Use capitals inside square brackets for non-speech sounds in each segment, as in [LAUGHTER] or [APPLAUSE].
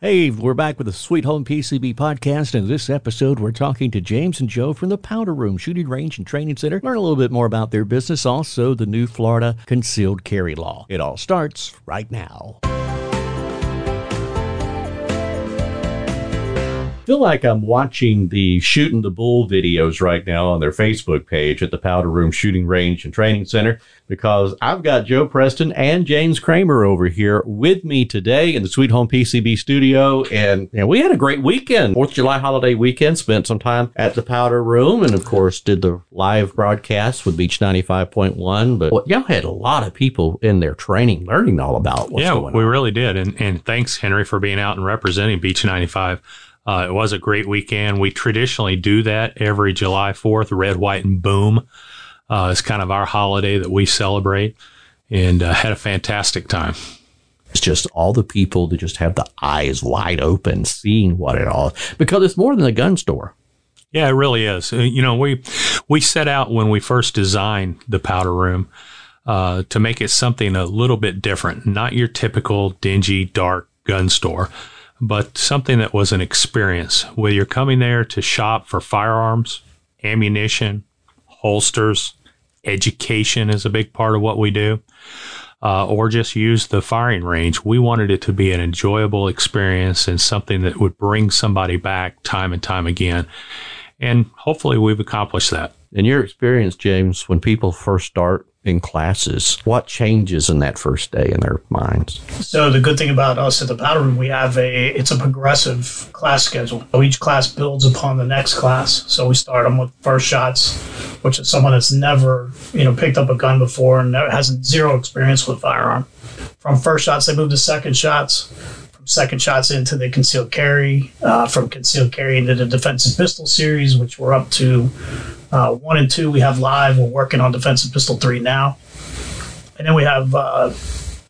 Hey, we're back with the Sweet Home PCB podcast, and this episode we're talking to James and Joe from the Powder Room Shooting Range and Training Center. Learn a little bit more about their business, also the new Florida concealed carry law. It all starts right now. Feel like I'm watching the shooting the bull videos right now on their Facebook page at the Powder Room Shooting Range and Training Center because I've got Joe Preston and James Kramer over here with me today in the Sweet Home PCB studio. And you know, we had a great weekend, Fourth of July holiday weekend, spent some time at the Powder Room and of course did the live broadcast with Beach 95.1. But well, y'all had a lot of people in there training, learning all about what's yeah, going on. we really did. And, and thanks, Henry, for being out and representing Beach 95. Uh, it was a great weekend. We traditionally do that every July 4th, red, white, and boom. Uh, it's kind of our holiday that we celebrate and uh, had a fantastic time. It's just all the people that just have the eyes wide open, seeing what it all because it's more than a gun store. Yeah, it really is. Uh, you know, we we set out when we first designed the powder room uh, to make it something a little bit different, not your typical dingy, dark gun store but something that was an experience. Whether you're coming there to shop for firearms, ammunition, holsters, education is a big part of what we do, uh, or just use the firing range. We wanted it to be an enjoyable experience and something that would bring somebody back time and time again. And hopefully, we've accomplished that. In your experience, James, when people first start in classes, what changes in that first day in their minds? So the good thing about us at the powder room, we have a it's a progressive class schedule. So each class builds upon the next class. So we start them with first shots, which is someone that's never you know picked up a gun before and has zero experience with firearm. From first shots, they move to second shots. Second shots into the concealed carry. Uh, from concealed carry into the defensive pistol series, which we're up to uh, one and two we have live. We're working on defensive pistol three now, and then we have uh,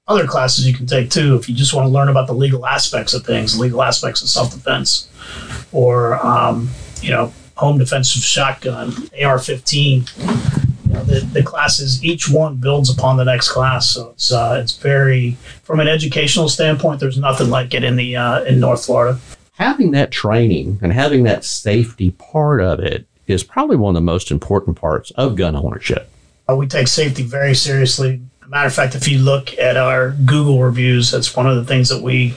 other classes you can take too if you just want to learn about the legal aspects of things, legal aspects of self defense, or um, you know home defensive shotgun, AR-15. The, the classes each one builds upon the next class, so it's uh, it's very from an educational standpoint. There's nothing like it in the uh, in North Florida having that training and having that safety part of it is probably one of the most important parts of gun ownership. Uh, we take safety very seriously. matter of fact, if you look at our Google reviews, that's one of the things that we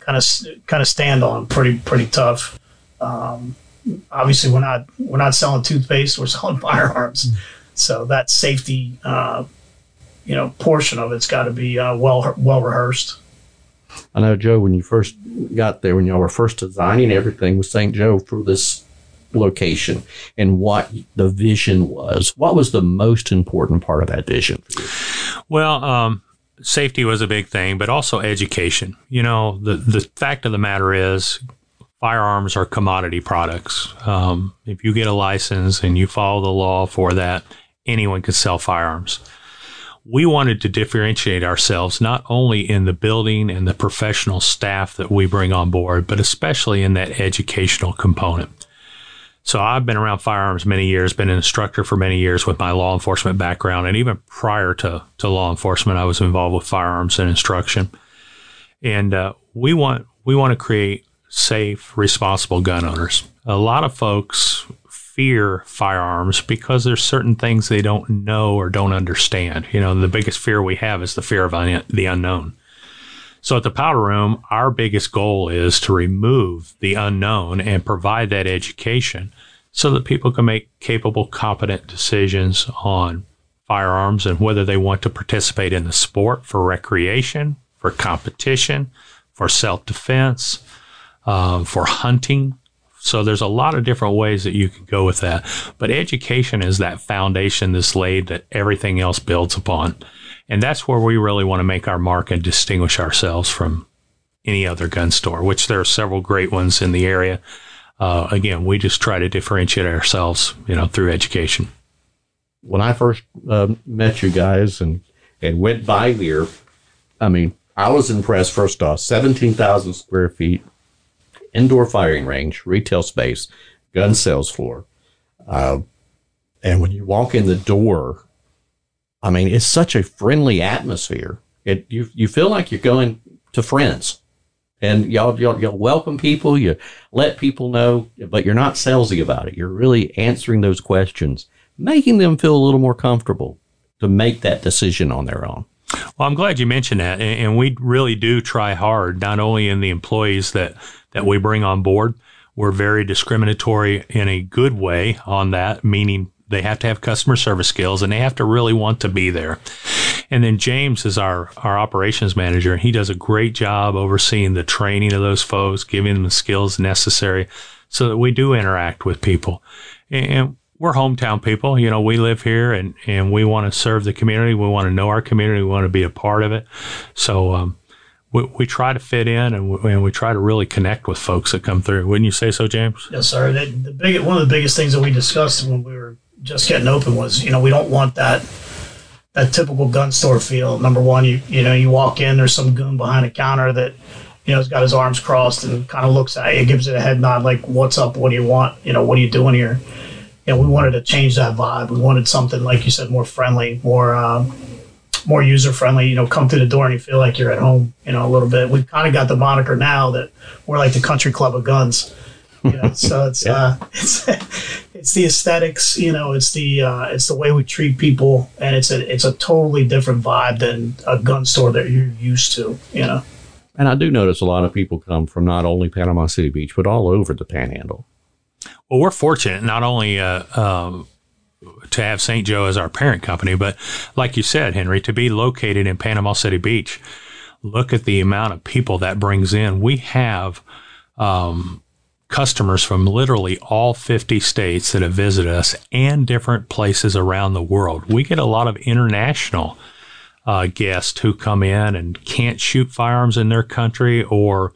kind of kind of stand on pretty pretty tough. Um, obviously, we're not we're not selling toothpaste; we're [LAUGHS] selling firearms. So that safety, uh, you know, portion of it's got to be uh, well well rehearsed. I know, Joe, when you first got there, when y'all were first designing everything with St. Joe for this location and what the vision was. What was the most important part of that vision for you? Well, um, safety was a big thing, but also education. You know, the the fact of the matter is, firearms are commodity products. Um, if you get a license and you follow the law for that, anyone can sell firearms. We wanted to differentiate ourselves not only in the building and the professional staff that we bring on board, but especially in that educational component. So I've been around firearms many years, been an instructor for many years with my law enforcement background. And even prior to, to law enforcement, I was involved with firearms and instruction. And uh, we want we want to create safe, responsible gun owners. A lot of folks fear firearms because there's certain things they don't know or don't understand. You know, the biggest fear we have is the fear of un- the unknown. So at the powder room, our biggest goal is to remove the unknown and provide that education so that people can make capable, competent decisions on firearms and whether they want to participate in the sport for recreation, for competition, for self defense, um, for hunting. So there's a lot of different ways that you can go with that. But education is that foundation that's laid that everything else builds upon. And that's where we really want to make our mark and distinguish ourselves from any other gun store, which there are several great ones in the area. Uh, again, we just try to differentiate ourselves, you know, through education. When I first uh, met you guys and and went by there, I mean, I was impressed. First off, seventeen thousand square feet, indoor firing range, retail space, gun sales floor, uh, and when you walk in the door, I mean, it's such a friendly atmosphere. It you you feel like you're going to friends. And y'all, y'all, y'all welcome people. You let people know, but you're not salesy about it. You're really answering those questions, making them feel a little more comfortable to make that decision on their own. Well, I'm glad you mentioned that, and we really do try hard, not only in the employees that that we bring on board. We're very discriminatory in a good way on that, meaning they have to have customer service skills and they have to really want to be there. And then James is our, our operations manager, and he does a great job overseeing the training of those folks, giving them the skills necessary so that we do interact with people. And we're hometown people. You know, we live here and, and we want to serve the community. We want to know our community. We want to be a part of it. So, um, we, we try to fit in and we, and we try to really connect with folks that come through. Wouldn't you say so, James? Yes, sir. The, the big, one of the biggest things that we discussed when we were just getting open was, you know, we don't want that that typical gun store feel. Number one, you you know, you walk in, there's some goon behind a counter that, you know, has got his arms crossed and kind of looks at you, gives it a head nod like, "What's up? What do you want? You know, what are you doing here?" You know, we wanted to change that vibe. We wanted something like you said, more friendly, more. Uh, more user friendly, you know, come through the door and you feel like you're at home, you know, a little bit. We've kind of got the moniker now that we're like the country club of guns. You know, [LAUGHS] so it's yeah. uh, [LAUGHS] it's it's the aesthetics, you know, it's the uh, it's the way we treat people, and it's a it's a totally different vibe than a gun store that you're used to, you know. And I do notice a lot of people come from not only Panama City Beach, but all over the Panhandle. Well, we're fortunate not only uh, um, to have St. Joe as our parent company, but like you said, Henry, to be located in Panama City Beach. Look at the amount of people that brings in. We have um, customers from literally all 50 states that have visited us and different places around the world. We get a lot of international uh, guests who come in and can't shoot firearms in their country or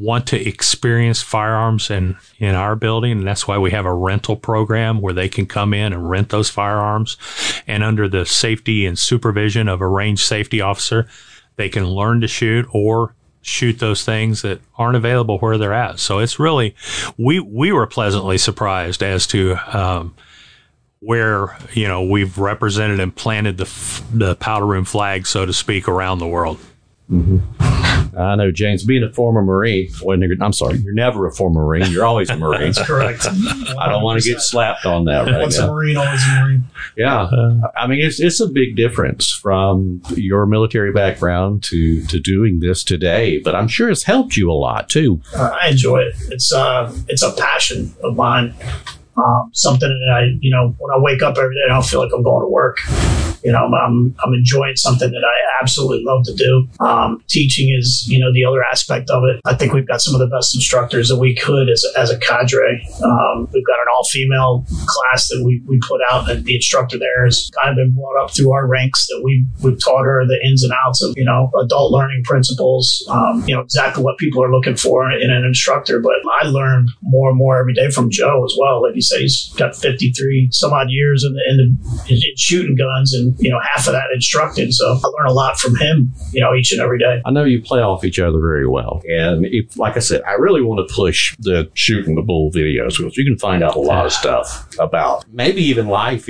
want to experience firearms in, in our building. And that's why we have a rental program where they can come in and rent those firearms. And under the safety and supervision of a range safety officer, they can learn to shoot or shoot those things that aren't available where they're at. So it's really we we were pleasantly surprised as to um, where you know we've represented and planted the the powder room flag, so to speak, around the world. Mm-hmm. I know, James, being a former Marine, well, I'm sorry, you're never a former Marine. You're always a [LAUGHS] Marine. That's correct. I don't want to get slapped on that right Once now. a Marine, always a Marine. Yeah. Uh, I mean, it's, it's a big difference from your military background to, to doing this today, but I'm sure it's helped you a lot too. Uh, I enjoy it. It's, uh, it's a passion of mine. Um, something that I, you know, when I wake up every day, I don't feel like I'm going to work. You know, I'm, I'm enjoying something that I absolutely love to do. Um, teaching is, you know, the other aspect of it. I think we've got some of the best instructors that we could as, as a cadre. Um, we've got an all female class that we, we put out, and the instructor there has kind of been brought up through our ranks that we, we've taught her the ins and outs of, you know, adult learning principles, um, you know, exactly what people are looking for in an instructor. But I learned more and more every day from Joe as well. Like said, he's got 53 some odd years in, the, the, in shooting guns and you know half of that instructing. So I learn a lot from him, you know, each and every day. I know you play off each other very well, and if, like I said, I really want to push the shooting the bull videos because you can find out a lot of stuff about maybe even life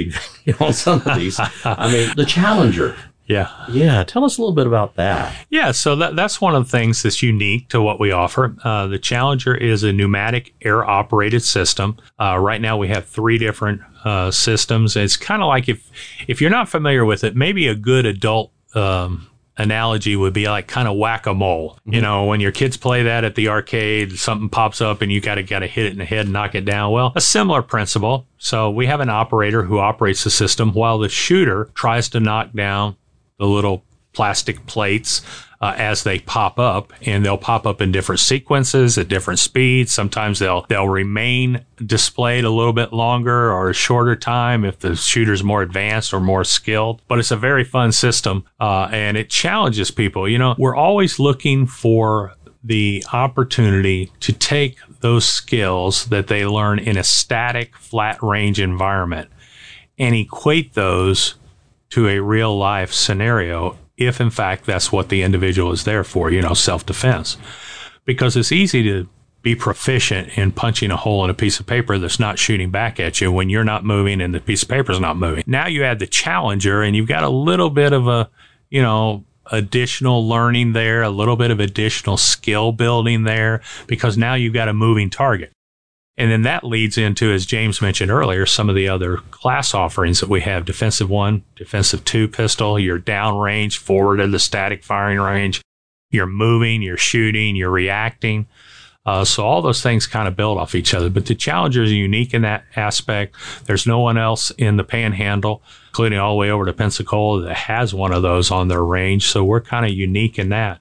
on [LAUGHS] some of these. I mean, the Challenger. Yeah. Yeah. Tell us a little bit about that. Yeah. So that, that's one of the things that's unique to what we offer. Uh, the Challenger is a pneumatic air operated system. Uh, right now we have three different uh, systems. It's kind of like if, if you're not familiar with it, maybe a good adult, um, analogy would be like kind of whack a mole. Mm-hmm. You know, when your kids play that at the arcade, something pops up and you got to got to hit it in the head and knock it down. Well, a similar principle. So we have an operator who operates the system while the shooter tries to knock down the little plastic plates uh, as they pop up and they'll pop up in different sequences at different speeds. Sometimes they'll they'll remain displayed a little bit longer or a shorter time if the shooter's more advanced or more skilled but it's a very fun system uh, and it challenges people. You know we're always looking for the opportunity to take those skills that they learn in a static flat range environment and equate those to a real life scenario if in fact that's what the individual is there for, you know, self defense. Because it's easy to be proficient in punching a hole in a piece of paper that's not shooting back at you when you're not moving and the piece of paper is not moving. Now you add the challenger and you've got a little bit of a, you know, additional learning there, a little bit of additional skill building there, because now you've got a moving target. And then that leads into, as James mentioned earlier, some of the other class offerings that we have defensive one, defensive two pistol, you're downrange, forward of the static firing range, you're moving, you're shooting, you're reacting. Uh, so all those things kind of build off each other. But the Challenger is unique in that aspect. There's no one else in the Panhandle, including all the way over to Pensacola, that has one of those on their range. So we're kind of unique in that.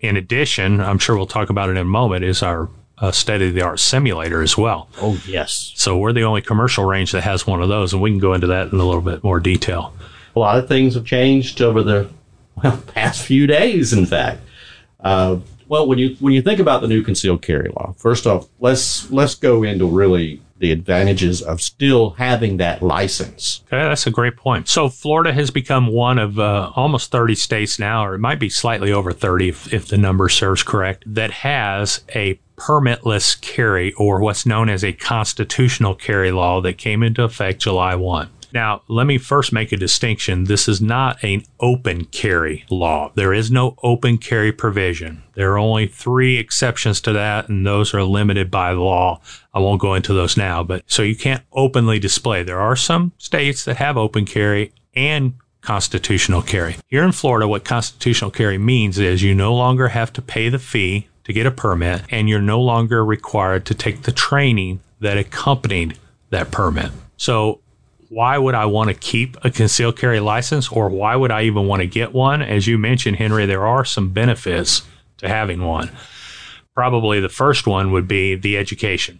In addition, I'm sure we'll talk about it in a moment, is our uh, state of the art simulator as well. Oh, yes. So we're the only commercial range that has one of those, and we can go into that in a little bit more detail. A lot of things have changed over the well, [LAUGHS] past few days, in fact. Uh, well, when you when you think about the new concealed carry law, first off, let's let's go into really the advantages of still having that license. Okay, that's a great point. So Florida has become one of uh, almost 30 states now, or it might be slightly over 30 if, if the number serves correct, that has a permitless carry or what's known as a constitutional carry law that came into effect July 1. Now, let me first make a distinction. This is not an open carry law. There is no open carry provision. There are only three exceptions to that, and those are limited by law. I won't go into those now, but so you can't openly display. There are some states that have open carry and constitutional carry. Here in Florida, what constitutional carry means is you no longer have to pay the fee to get a permit, and you're no longer required to take the training that accompanied that permit. So why would I want to keep a concealed carry license or why would I even want to get one? As you mentioned, Henry, there are some benefits to having one. Probably the first one would be the education.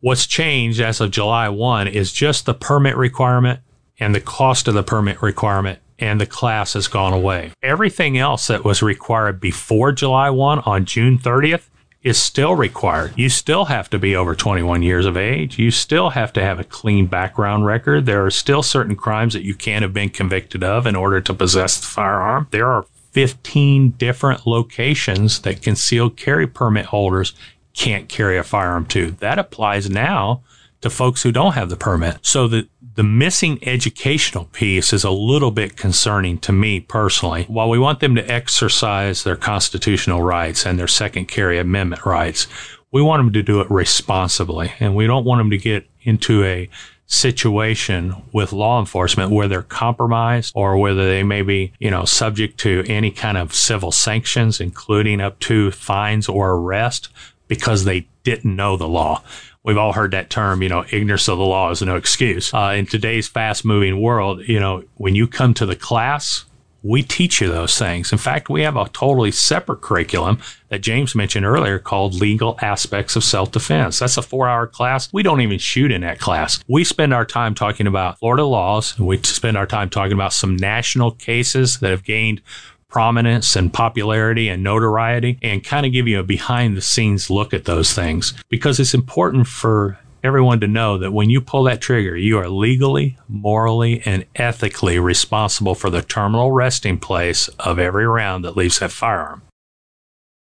What's changed as of July 1 is just the permit requirement and the cost of the permit requirement and the class has gone away. Everything else that was required before July 1 on June 30th is still required. You still have to be over 21 years of age. You still have to have a clean background record. There are still certain crimes that you can't have been convicted of in order to possess the firearm. There are 15 different locations that concealed carry permit holders can't carry a firearm to. That applies now to folks who don't have the permit. So the, the missing educational piece is a little bit concerning to me personally. While we want them to exercise their constitutional rights and their second carry amendment rights, we want them to do it responsibly. And we don't want them to get into a situation with law enforcement where they're compromised or whether they may be, you know, subject to any kind of civil sanctions, including up to fines or arrest because they didn't know the law. We've all heard that term, you know, ignorance of the law is no excuse. Uh, in today's fast moving world, you know, when you come to the class, we teach you those things. In fact, we have a totally separate curriculum that James mentioned earlier called Legal Aspects of Self Defense. That's a four hour class. We don't even shoot in that class. We spend our time talking about Florida laws. and We spend our time talking about some national cases that have gained prominence and popularity and notoriety and kind of give you a behind the scenes look at those things because it's important for everyone to know that when you pull that trigger, you are legally, morally, and ethically responsible for the terminal resting place of every round that leaves that firearm.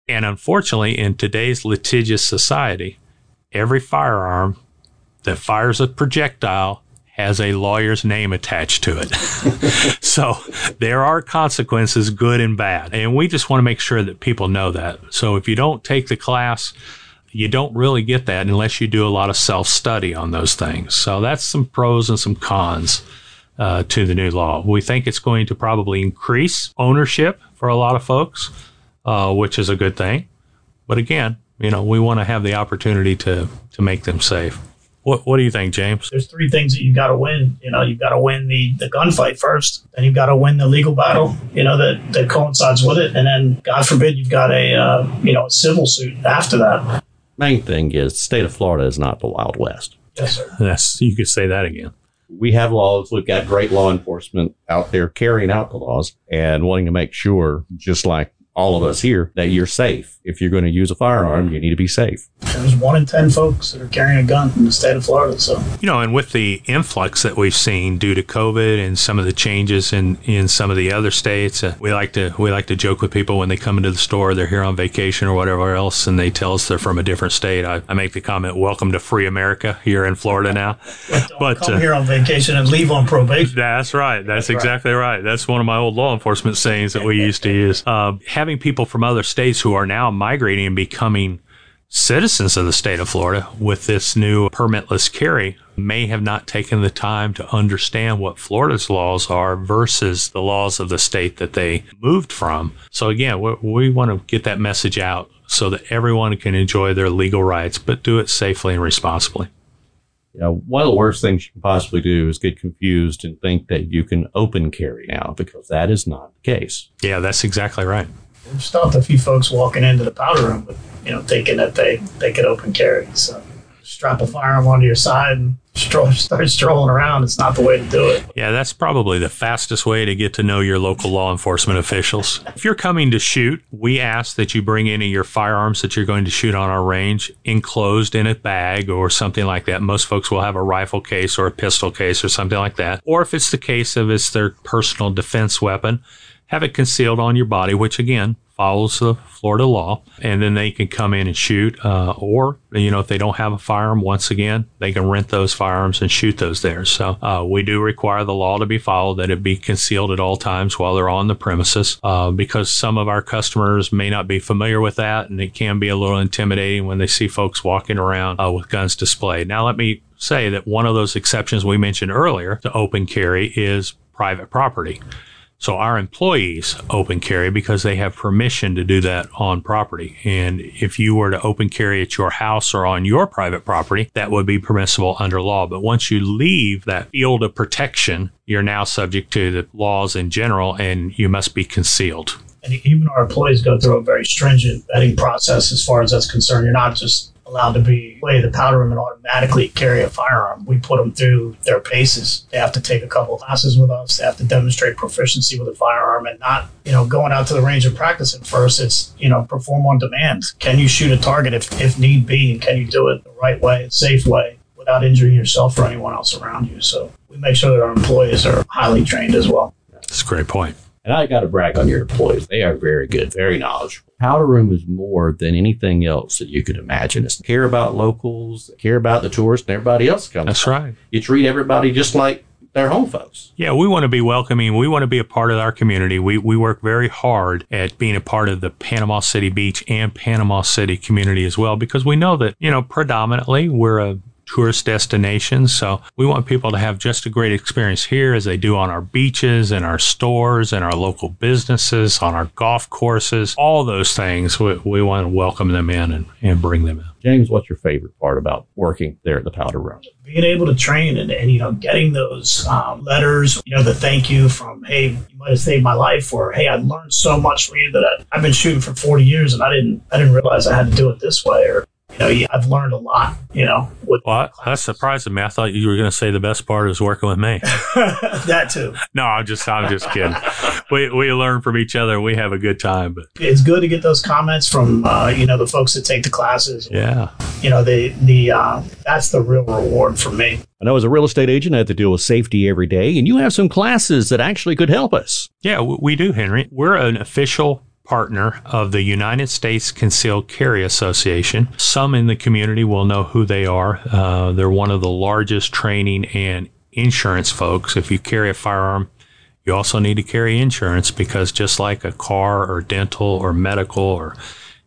And unfortunately, in today's litigious society, every firearm that fires a projectile has a lawyer's name attached to it. [LAUGHS] so there are consequences, good and bad. And we just want to make sure that people know that. So if you don't take the class, you don't really get that unless you do a lot of self study on those things. So that's some pros and some cons uh, to the new law. We think it's going to probably increase ownership for a lot of folks, uh, which is a good thing. But again, you know, we want to have the opportunity to to make them safe. What What do you think, James? There's three things that you got to win. You know, you've got to win the the gunfight first, then you've got to win the legal battle. You know that that coincides with it, and then God forbid you've got a uh, you know a civil suit after that. Main thing is, the state of Florida is not the Wild West. Yes, sir. Yes, you could say that again. We have laws. We've got great law enforcement out there carrying out the laws and wanting to make sure, just like all of us here, that you're safe. If you're going to use a firearm, you need to be safe. There's one in 10 folks that are carrying a gun in the state of Florida. So, you know, and with the influx that we've seen due to COVID and some of the changes in, in some of the other states, uh, we like to we like to joke with people when they come into the store, they're here on vacation or whatever else, and they tell us they're from a different state. I, I make the comment, "Welcome to free America here in Florida now." [LAUGHS] but, but come uh, here on vacation and leave on probation. That's right. That's, that's exactly right. right. That's one of my old law enforcement sayings that we used to use. [LAUGHS] Uh, having people from other states who are now migrating and becoming citizens of the state of Florida with this new permitless carry may have not taken the time to understand what Florida's laws are versus the laws of the state that they moved from. So again, we, we want to get that message out so that everyone can enjoy their legal rights, but do it safely and responsibly. You know, one of the worst things you can possibly do is get confused and think that you can open carry now because that is not the case. Yeah, that's exactly right. We've stopped a few folks walking into the powder room with you know, thinking that they, they could open carry. So strap a firearm onto your side and [LAUGHS] stroll, start strolling around. It's not the way to do it. Yeah, that's probably the fastest way to get to know your local law enforcement officials. If you're coming to shoot, we ask that you bring any of your firearms that you're going to shoot on our range enclosed in a bag or something like that. Most folks will have a rifle case or a pistol case or something like that. Or if it's the case of it's their personal defense weapon, have it concealed on your body, which again, follows the Florida law, and then they can come in and shoot. Uh, or, you know, if they don't have a firearm, once again, they can rent those firearms and shoot those there. So uh, we do require the law to be followed, that it be concealed at all times while they're on the premises, uh, because some of our customers may not be familiar with that, and it can be a little intimidating when they see folks walking around uh, with guns displayed. Now, let me say that one of those exceptions we mentioned earlier to open carry is private property. So our employees open carry because they have permission to do that on property. And if you were to open carry at your house or on your private property, that would be permissible under law. But once you leave that field of protection, you're now subject to the laws in general and you must be concealed. And even our employees go through a very stringent vetting process as far as that's concerned. You're not just allowed to be play the powder room and automatically carry a firearm. We put them through their paces. They have to take a couple of classes with us. They have to demonstrate proficiency with a firearm and not, you know, going out to the range and practicing first. It's, you know, perform on demand. Can you shoot a target if, if need be? And can you do it the right way, safe way, without injuring yourself or anyone else around you? So we make sure that our employees are highly trained as well. That's a great point. And I got to brag on your employees. They are very good, very knowledgeable. Powder Room is more than anything else that you could imagine. It's care about locals, care about the tourists, and everybody else comes. That's right. You treat everybody just like their home folks. Yeah, we want to be welcoming. We want to be a part of our community. We, we work very hard at being a part of the Panama City Beach and Panama City community as well because we know that, you know, predominantly we're a tourist destinations. So we want people to have just a great experience here as they do on our beaches and our stores and our local businesses, on our golf courses, all those things. We, we want to welcome them in and, and bring them in. James, what's your favorite part about working there at the Powder Room? Being able to train and, and you know, getting those um, letters, you know, the thank you from, hey, you might have saved my life, or hey, I learned so much from you that I, I've been shooting for 40 years and I didn't, I didn't realize I had to do it this way, or you know, I've learned a lot, you know. With well, that surprised me. I thought you were going to say the best part is working with me. [LAUGHS] that too. No, I'm just, I'm just kidding. we, we learn from each other. We have a good time, but it's good to get those comments from, uh, you know, the folks that take the classes. Yeah. You know, the, the, uh, that's the real reward for me. I know as a real estate agent, I have to deal with safety every day, and you have some classes that actually could help us. Yeah, we do, Henry. We're an official partner of the United States Concealed Carry Association. Some in the community will know who they are. Uh, they're one of the largest training and insurance folks. If you carry a firearm, you also need to carry insurance because just like a car or dental or medical or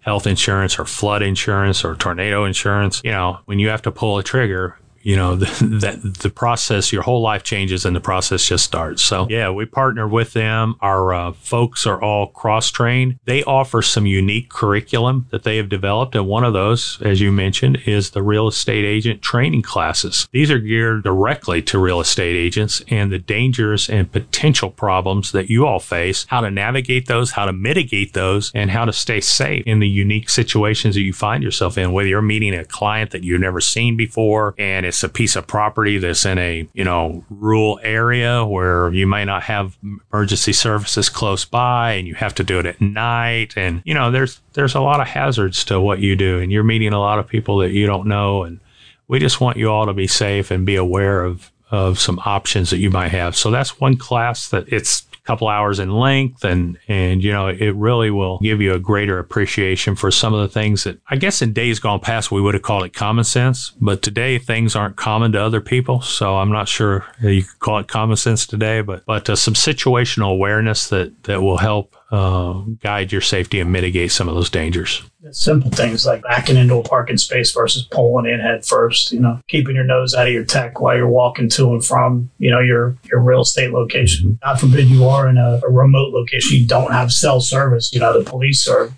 health insurance or flood insurance or tornado insurance, you know, when you have to pull a trigger, you know [LAUGHS] that the process your whole life changes and the process just starts. So yeah we partner with them. Our uh, folks are all cross trained they offer some unique curriculum that they have developed and one of those as you mentioned is the real estate agent training classes. These are geared directly to real estate agents and the dangers and potential problems that you all face how to navigate those how to mitigate those and how to stay safe in the unique situations that you find yourself in whether you're meeting a client that you've never seen before and it's it's a piece of property that's in a, you know, rural area where you might not have emergency services close by and you have to do it at night. And, you know, there's, there's a lot of hazards to what you do and you're meeting a lot of people that you don't know. And we just want you all to be safe and be aware of, of some options that you might have. So that's one class that it's couple hours in length and and you know it really will give you a greater appreciation for some of the things that I guess in days gone past we would have called it common sense but today things aren't common to other people so I'm not sure you could call it common sense today but but uh, some situational awareness that that will help uh, guide your safety and mitigate some of those dangers. Simple things like backing into a parking space versus pulling in head first. You know, keeping your nose out of your tech while you're walking to and from you know your your real estate location. Mm-hmm. God forbid you are in a, a remote location, you don't have cell service. You know, the police are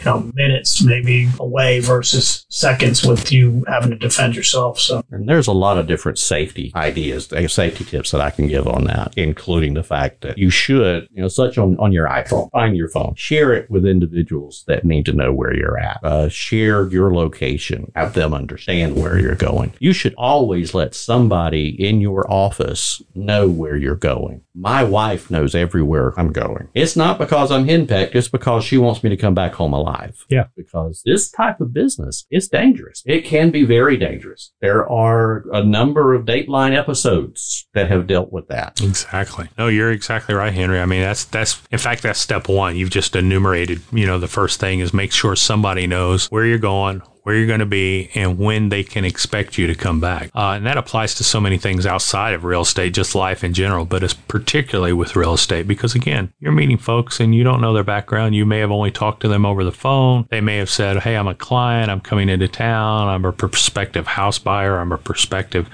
you know, minutes maybe away versus seconds with you having to defend yourself. So, and there's a lot of different safety ideas, safety tips that I can give on that, including the fact that you should, you know, such on, on your iPhone, find your phone, share it with individuals that need to know where you're at, uh, share your location, have them understand where you're going. You should always let somebody in your office know where you're going. My wife knows everywhere I'm going. It's not because I'm henpecked, it's because she wants me to come back home alive alive. Yeah. Because this type of business is dangerous. It can be very dangerous. There are a number of Dateline episodes that have dealt with that. Exactly. No, you're exactly right, Henry. I mean, that's, that's, in fact, that's step one. You've just enumerated, you know, the first thing is make sure somebody knows where you're going, where you're going to be, and when they can expect you to come back. Uh, and that applies to so many things outside of real estate, just life in general, but it's particularly with real estate because, again, you're meeting folks and you don't know their background. You may have only talked to them over the phone. They may have said, Hey, I'm a client. I'm coming into town. I'm a prospective house buyer. I'm a prospective,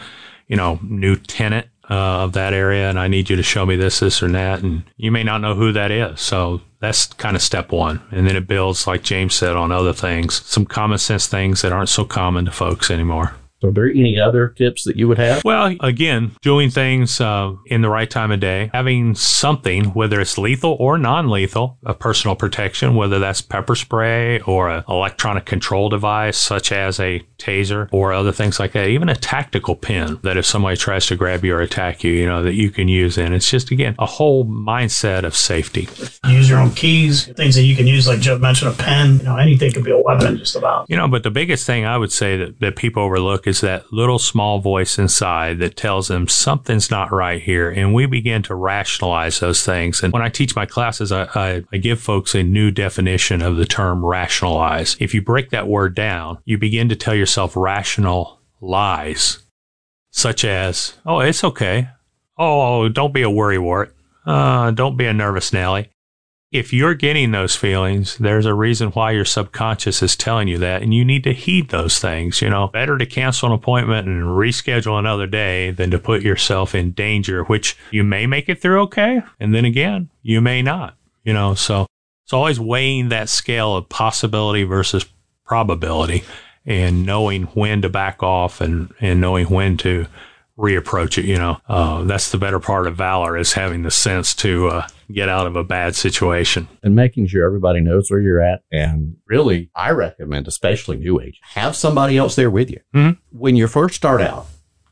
you know, new tenant. Uh, of that area, and I need you to show me this, this, or that. And you may not know who that is. So that's kind of step one. And then it builds, like James said, on other things, some common sense things that aren't so common to folks anymore. So, are there any other tips that you would have? Well, again, doing things uh, in the right time of day, having something, whether it's lethal or non lethal, a personal protection, whether that's pepper spray or an electronic control device such as a taser or other things like that, even a tactical pen that if somebody tries to grab you or attack you, you know, that you can use. And it's just, again, a whole mindset of safety. Use your own keys, things that you can use, like Joe mentioned, a pen, you know, anything could be a weapon just about. You know, but the biggest thing I would say that, that people overlook is that little small voice inside that tells them something's not right here. And we begin to rationalize those things. And when I teach my classes, I, I, I give folks a new definition of the term rationalize. If you break that word down, you begin to tell yourself rational lies, such as, oh, it's okay. Oh, don't be a worrywart. Uh, don't be a nervous Nelly if you're getting those feelings, there's a reason why your subconscious is telling you that, and you need to heed those things. You know, better to cancel an appointment and reschedule another day than to put yourself in danger, which you may make it through okay, and then again, you may not. You know, so it's always weighing that scale of possibility versus probability and knowing when to back off and, and knowing when to reapproach it. You know, uh, that's the better part of valor is having the sense to uh, get out of a bad situation and making sure everybody knows where you're at. And really, I recommend, especially new age, have somebody else there with you mm-hmm. when you first start out.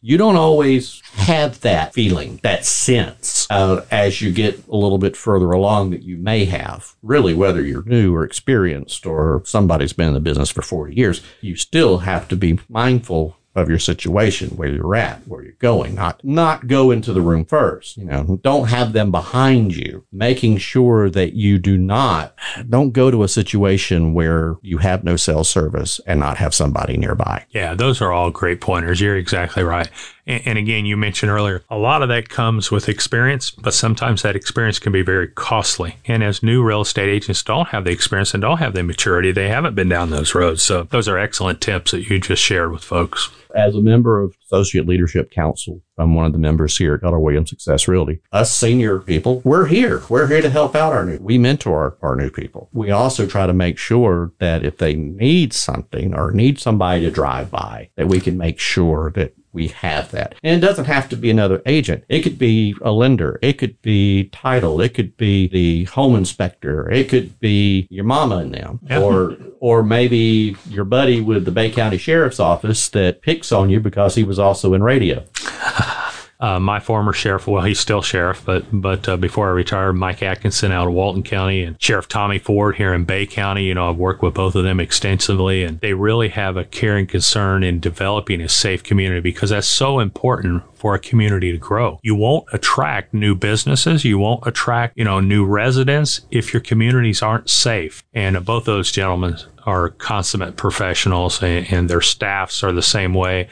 You don't always have that feeling, that sense uh, as you get a little bit further along that you may have. Really, whether you're new or experienced or somebody's been in the business for 40 years, you still have to be mindful of your situation, where you're at, where you're going, not, not go into the room first. You know, don't have them behind you, making sure that you do not, don't go to a situation where you have no cell service and not have somebody nearby. Yeah, those are all great pointers. You're exactly right. And, and again, you mentioned earlier, a lot of that comes with experience, but sometimes that experience can be very costly. And as new real estate agents don't have the experience and don't have the maturity, they haven't been down those roads. So those are excellent tips that you just shared with folks as a member of Associate Leadership Council, I'm one of the members here at Keller Williams Success Realty. Us senior people, we're here. We're here to help out our new. We mentor our, our new people. We also try to make sure that if they need something or need somebody to drive by, that we can make sure that we have that. And it doesn't have to be another agent. It could be a lender. It could be title. It could be the home inspector. It could be your mama and them. Yeah. Or or maybe your buddy with the Bay County Sheriff's Office that picks on you because he was also in radio. [LAUGHS] Uh, my former sheriff, well, he's still sheriff, but but uh, before I retired, Mike Adkinson out of Walton County and Sheriff Tommy Ford here in Bay County. You know, I've worked with both of them extensively, and they really have a caring concern in developing a safe community because that's so important for a community to grow. You won't attract new businesses, you won't attract you know new residents if your communities aren't safe. And uh, both those gentlemen are consummate professionals, and, and their staffs are the same way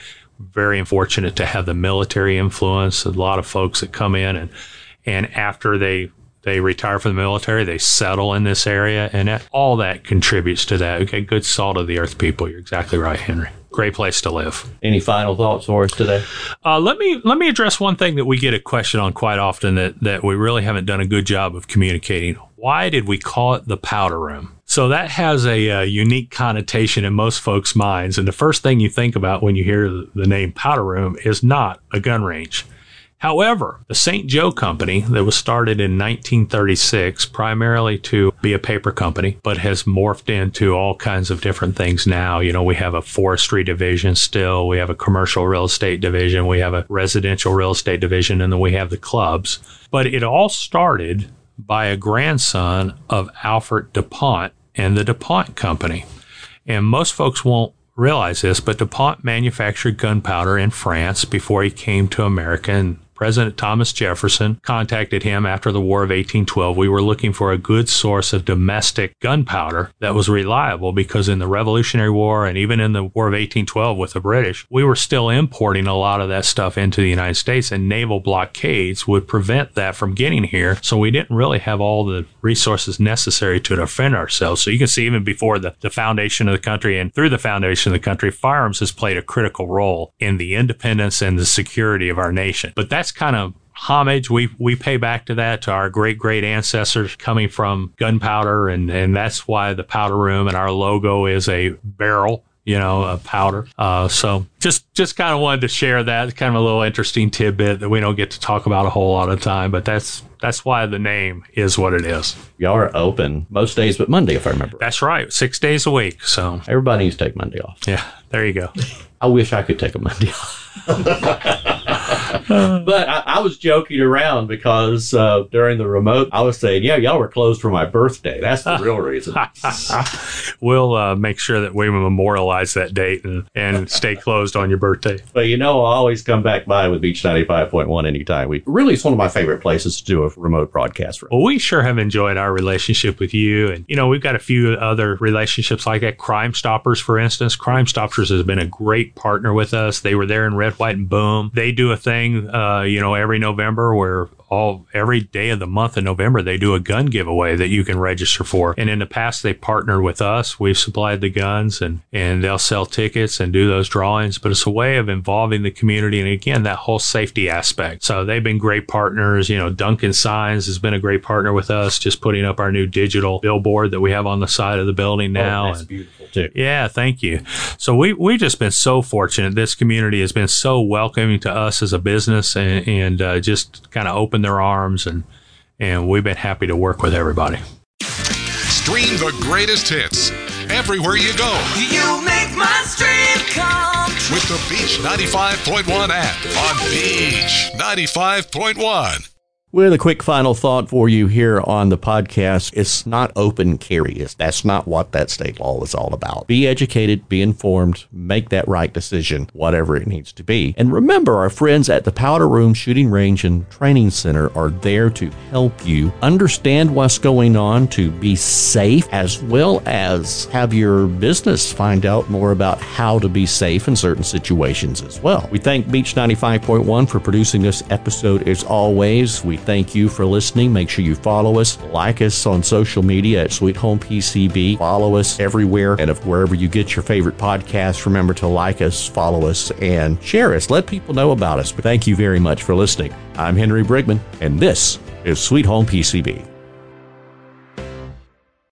very fortunate to have the military influence. A lot of folks that come in and and after they they retire from the military, they settle in this area, and that, all that contributes to that. Okay, good salt of the earth people. You're exactly right, Henry. Great place to live. Any final thoughts for us today? Uh, let me let me address one thing that we get a question on quite often that that we really haven't done a good job of communicating. Why did we call it the powder room? So that has a, uh unique connotation in most folks' minds, and the first thing you think about when you hear the, the name powder room is not a gun range. However, the St. Joe Company that was started in 1936 primarily to be a paper company, but has morphed into all kinds of different things now. You know, we have a forestry division still, we have a commercial real estate division, we have a residential real estate division, and then we have the clubs. But it all started by a grandson of Alfred DuPont and the DuPont Company. And most folks won't realize this, but DuPont manufactured gunpowder in France before he came to America. And President Thomas Jefferson contacted him after the War of 1812. We were looking for a good source of domestic gunpowder that was reliable because in the Revolutionary War and even in the War of 1812 with the British, we were still importing a lot of that stuff into the United States, and naval blockades would prevent that from getting here. So we didn't really have all the resources necessary to defend ourselves. So you can see even before the, the foundation of the country and through the foundation of the country, firearms has played a critical role in the independence and the security of our nation. But that's kind of homage we we pay back to that to our great great ancestors coming from gunpowder and and that's why the powder room and our logo is a barrel you know a powder uh, so just just kind of wanted to share that kind of a little interesting tidbit that we don't get to talk about a whole lot of time but that's that's why the name is what it is Y'all are open most days but Monday, if I remember. that's right six days a week so Everybody needs to take Monday off. yeah there you go [LAUGHS] I wish I could take a Monday off. [LAUGHS] [LAUGHS] but I, I was joking around because uh, during the remote, I was saying, yeah, y'all were closed for my birthday. That's the real reason. [LAUGHS] we'll uh, make sure that we memorialize that date and, and stay closed on your birthday but you know, I always come back by with Beach 95.1 anytime. We really, it's one of my favorite places to do a remote broadcast from. Well, we sure have enjoyed our relationship with you. And, you know, we've got a few other relationships like that. Crime Stoppers, for instance. Crime Stoppers has been a great partner with us. They were there in Red, White, and Boom. They do a thing, uh, you know, every November where all every day of the month in November they do a gun giveaway that you can register for. And in the past they partnered with us. We've supplied the guns and and they'll sell tickets and do those drawings. But it's a way of involving the community and again that whole safety aspect. So they've been great partners. You know, Duncan Signs has been a great partner with us, just putting up our new digital billboard that we have on the side of the building now. Oh, that's And- beautiful too. yeah, thank you. So we we've just been so fortunate. This community has been so welcoming to us as a business, and, and uh, just kind of opened their arms, and and we've been happy to work with everybody. Stream the greatest hits everywhere you go You make my dream come true. with the Beach 95.1 app on Beach 95.1. With a quick final thought for you here on the podcast, it's not open carry. That's not what that state law is all about. Be educated, be informed, make that right decision, whatever it needs to be. And remember, our friends at the Powder Room Shooting Range and Training Center are there to help you understand what's going on, to be safe, as well as have your business find out more about how to be safe in certain situations as well. We thank Beach 95.1 for producing this episode as always. We thank you for listening. Make sure you follow us, like us on social media at Sweet Home PCB. Follow us everywhere. And if wherever you get your favorite podcasts, remember to like us, follow us, and share us. Let people know about us. But thank you very much for listening. I'm Henry Brigman, and this is Sweet Home PCB.